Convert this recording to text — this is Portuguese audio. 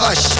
Oxe,